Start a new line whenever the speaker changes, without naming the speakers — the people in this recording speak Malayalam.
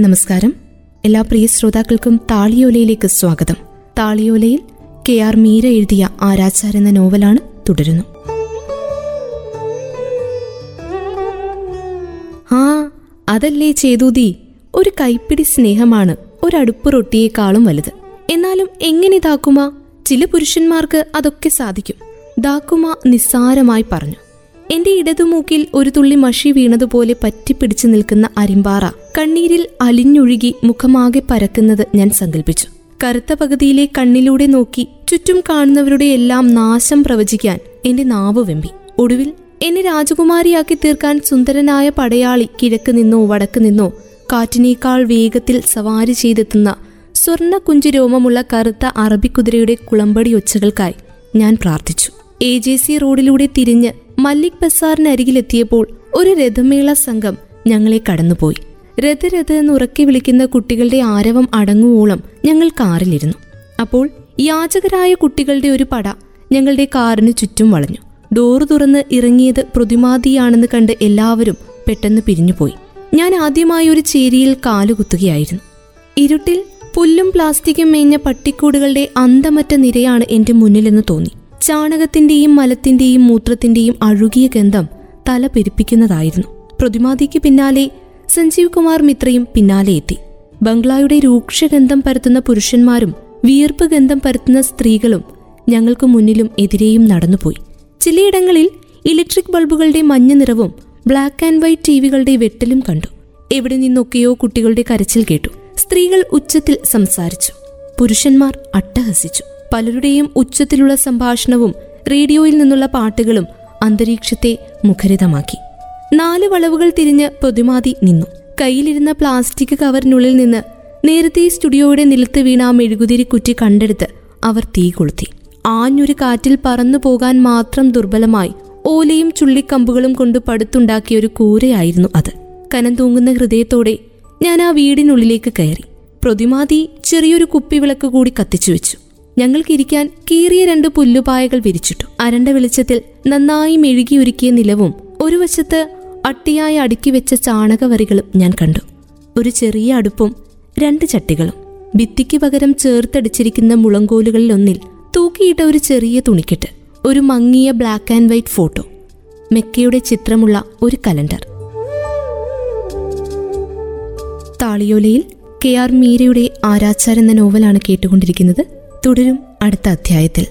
നമസ്കാരം. എല്ലാ പ്രിയ ശ്രോതാക്കൾക്കും താളിയോലയിലേക്ക് സ്വാഗതം. താളിയോലയിൽ കെ ആർ മീര എഴുതിയ ആരാച്ചാർ എന്ന നോവലാണ് തുടരുന്നു. ആ അതല്ലേ ചേതൂതി? ഒരു കൈപ്പിടി സ്നേഹമാണ് ഒരടുപ്പ് റൊട്ടിയേക്കാളും വലുത്. എന്നാലും എങ്ങനെ ദാക്കുമ ചില പുരുഷന്മാർക്ക് അതൊക്കെ സാധിക്കും. ദാക്കുമ നിസ്സാരമായി പറഞ്ഞു. എന്റെ ഇടതുമൂക്കിൽ ഒരു തുള്ളി മഷി വീണതുപോലെ പറ്റിപ്പിടിച്ചു നിൽക്കുന്ന അരിമ്പാറ. കണ്ണീരിൽ അലിഞ്ഞൊഴുകി മുഖമാകെ പരക്കുന്നത് ഞാൻ സങ്കല്പിച്ചു കറുത്ത പകുതിയിലെ കണ്ണിലൂടെ നോക്കി ചുറ്റും കാണുന്നവരുടെ എല്ലാം നാശം പ്രവചിക്കാൻ എന്റെ നാവ് വെമ്പി. ഒടുവിൽ എന്നെ രാജകുമാരിയാക്കി തീർക്കാൻ സുന്ദരനായ പടയാളി കിഴക്ക് നിന്നോ വടക്ക് നിന്നോ കാറ്റിനേക്കാൾ വേഗത്തിൽ സവാരി ചെയ്തെത്തുന്ന സ്വർണ കുഞ്ചു രോമമുള്ള കറുത്ത അറബിക്കുതിരയുടെ കുളമ്പടി ഒച്ചകൾക്കായി ഞാൻ പ്രാർത്ഥിച്ചു. എ ജെ സി റോഡിലൂടെ തിരിഞ്ഞ് മല്ലിക് ബസാറിനരികിലെത്തിയപ്പോൾ ഒരു രഥമേള സംഘം ഞങ്ങളെ കടന്നുപോയി. രഥരഥ എന്ന് ഉറക്കി വിളിക്കുന്ന കുട്ടികളുടെ ആരവം അടങ്ങുവോളം ഞങ്ങൾ കാറിലിരുന്നു. അപ്പോൾ യാചകരായ കുട്ടികളുടെ ഒരു പട ഞങ്ങളുടെ കാറിന് ചുറ്റും വളഞ്ഞു. ഡോറ് തുറന്ന് ഇറങ്ങിയത് പ്രതിമാതിയാണെന്ന് കണ്ട് എല്ലാവരും പെട്ടെന്ന് പിരിഞ്ഞുപോയി. ഞാൻ ആദ്യമായി ഒരു ചേരിയിൽ കാലുകുത്തുകയായിരുന്നു. ഇരുട്ടിൽ പുല്ലും പ്ലാസ്റ്റിക്കും മേഞ്ഞ പട്ടിക്കൂടുകളുടെ അന്തമറ്റ നിരയാണ് എന്റെ മുന്നിലെന്ന് തോന്നി. ചാണകത്തിന്റെയും മലത്തിന്റെയും മൂത്രത്തിന്റെയും അഴുകിയ ഗന്ധം തല പെരുപ്പിക്കുന്നതായിരുന്നു. പ്രതിമാതിക്ക് പിന്നാലെ സഞ്ജീവ് കുമാർ മിത്രയും പിന്നാലെ എത്തി. ബംഗ്ലായുടെ രൂക്ഷഗന്ധം പരത്തുന്ന പുരുഷന്മാരും വിയർപ്പ് ഗന്ധം പരത്തുന്ന സ്ത്രീകളും ഞങ്ങൾക്ക് മുന്നിലും എതിരെയും നടന്നുപോയി. ചിലയിടങ്ങളിൽ ഇലക്ട്രിക് ബൾബുകളുടെ മഞ്ഞ നിറവും ബ്ലാക്ക് ആൻഡ് വൈറ്റ് ടിവികളുടെ വെട്ടലും കണ്ടു. എവിടെ നിന്നൊക്കെയോ കുട്ടികളുടെ കരച്ചിൽ കേട്ടു. സ്ത്രീകൾ ഉച്ചത്തിൽ സംസാരിച്ചു. പുരുഷന്മാർ അട്ടഹസിച്ചു. പലരുടെയും ഉച്ചത്തിലുള്ള സംഭാഷണവും റേഡിയോയിൽ നിന്നുള്ള പാട്ടുകളും അന്തരീക്ഷത്തെ മുഖരിതമാക്കി. നാല് വളവുകൾ തിരിഞ്ഞ് പൊതുമാതി നിന്നു. കയ്യിലിരുന്ന പ്ലാസ്റ്റിക് കവറിനുള്ളിൽ നിന്ന് നേരത്തെ സ്റ്റുഡിയോയുടെ നിലത്ത് വീണ മെഴുകുതിരി കുറ്റി കണ്ടെടുത്ത് അവർ തീ കൊളുത്തി. ആഞ്ഞൊരു കാറ്റിൽ പറന്നു പോകാൻ മാത്രം ദുർബലമായി ഓലയും ചുള്ളിക്കമ്പുകളും കൊണ്ട് പടുത്തുണ്ടാക്കിയ ഒരു കൂരയായിരുന്നു അത്. കനം തൂങ്ങുന്ന ഹൃദയത്തോടെ ഞാൻ ആ വീടിനുള്ളിലേക്ക് കയറി. പ്രതിമാതി ചെറിയൊരു കുപ്പിവിളക്ക് കൂടി കത്തിച്ചു വെച്ചു. ഞങ്ങൾക്കിരിക്കാൻ കീറിയ രണ്ട് പുല്ലുപായകൾ വിരിച്ചിട്ടു. അരണ്ട വെളിച്ചത്തിൽ നന്നായി മെഴുകിയൊരുക്കിയ നിലവും ഒരു വശത്ത് അട്ടിയായി അടുക്കി വെച്ച ചാണകവരികളും ഞാൻ കണ്ടു. ഒരു ചെറിയ അടുപ്പും രണ്ട് ചട്ടികളും. ഭിത്തിക്ക് പകരം ചേർത്തടിച്ചിരിക്കുന്ന മുളങ്കോലുകളിലൊന്നിൽ തൂക്കിയിട്ട ഒരു ചെറിയ തുണിക്കെട്ട് ഒരു മങ്ങിയ ബ്ലാക്ക് ആൻഡ് വൈറ്റ് ഫോട്ടോ മെക്കയുടെ ചിത്രമുള്ള ഒരു കലണ്ടർ. താളിയോലയിൽ കെ ആർ മീരയുടെ ആരാച്ചാർ എന്ന നോവലാണ് കേട്ടുകൊണ്ടിരിക്കുന്നത്. തുടരും അടുത്ത അധ്യായത്തിൽ.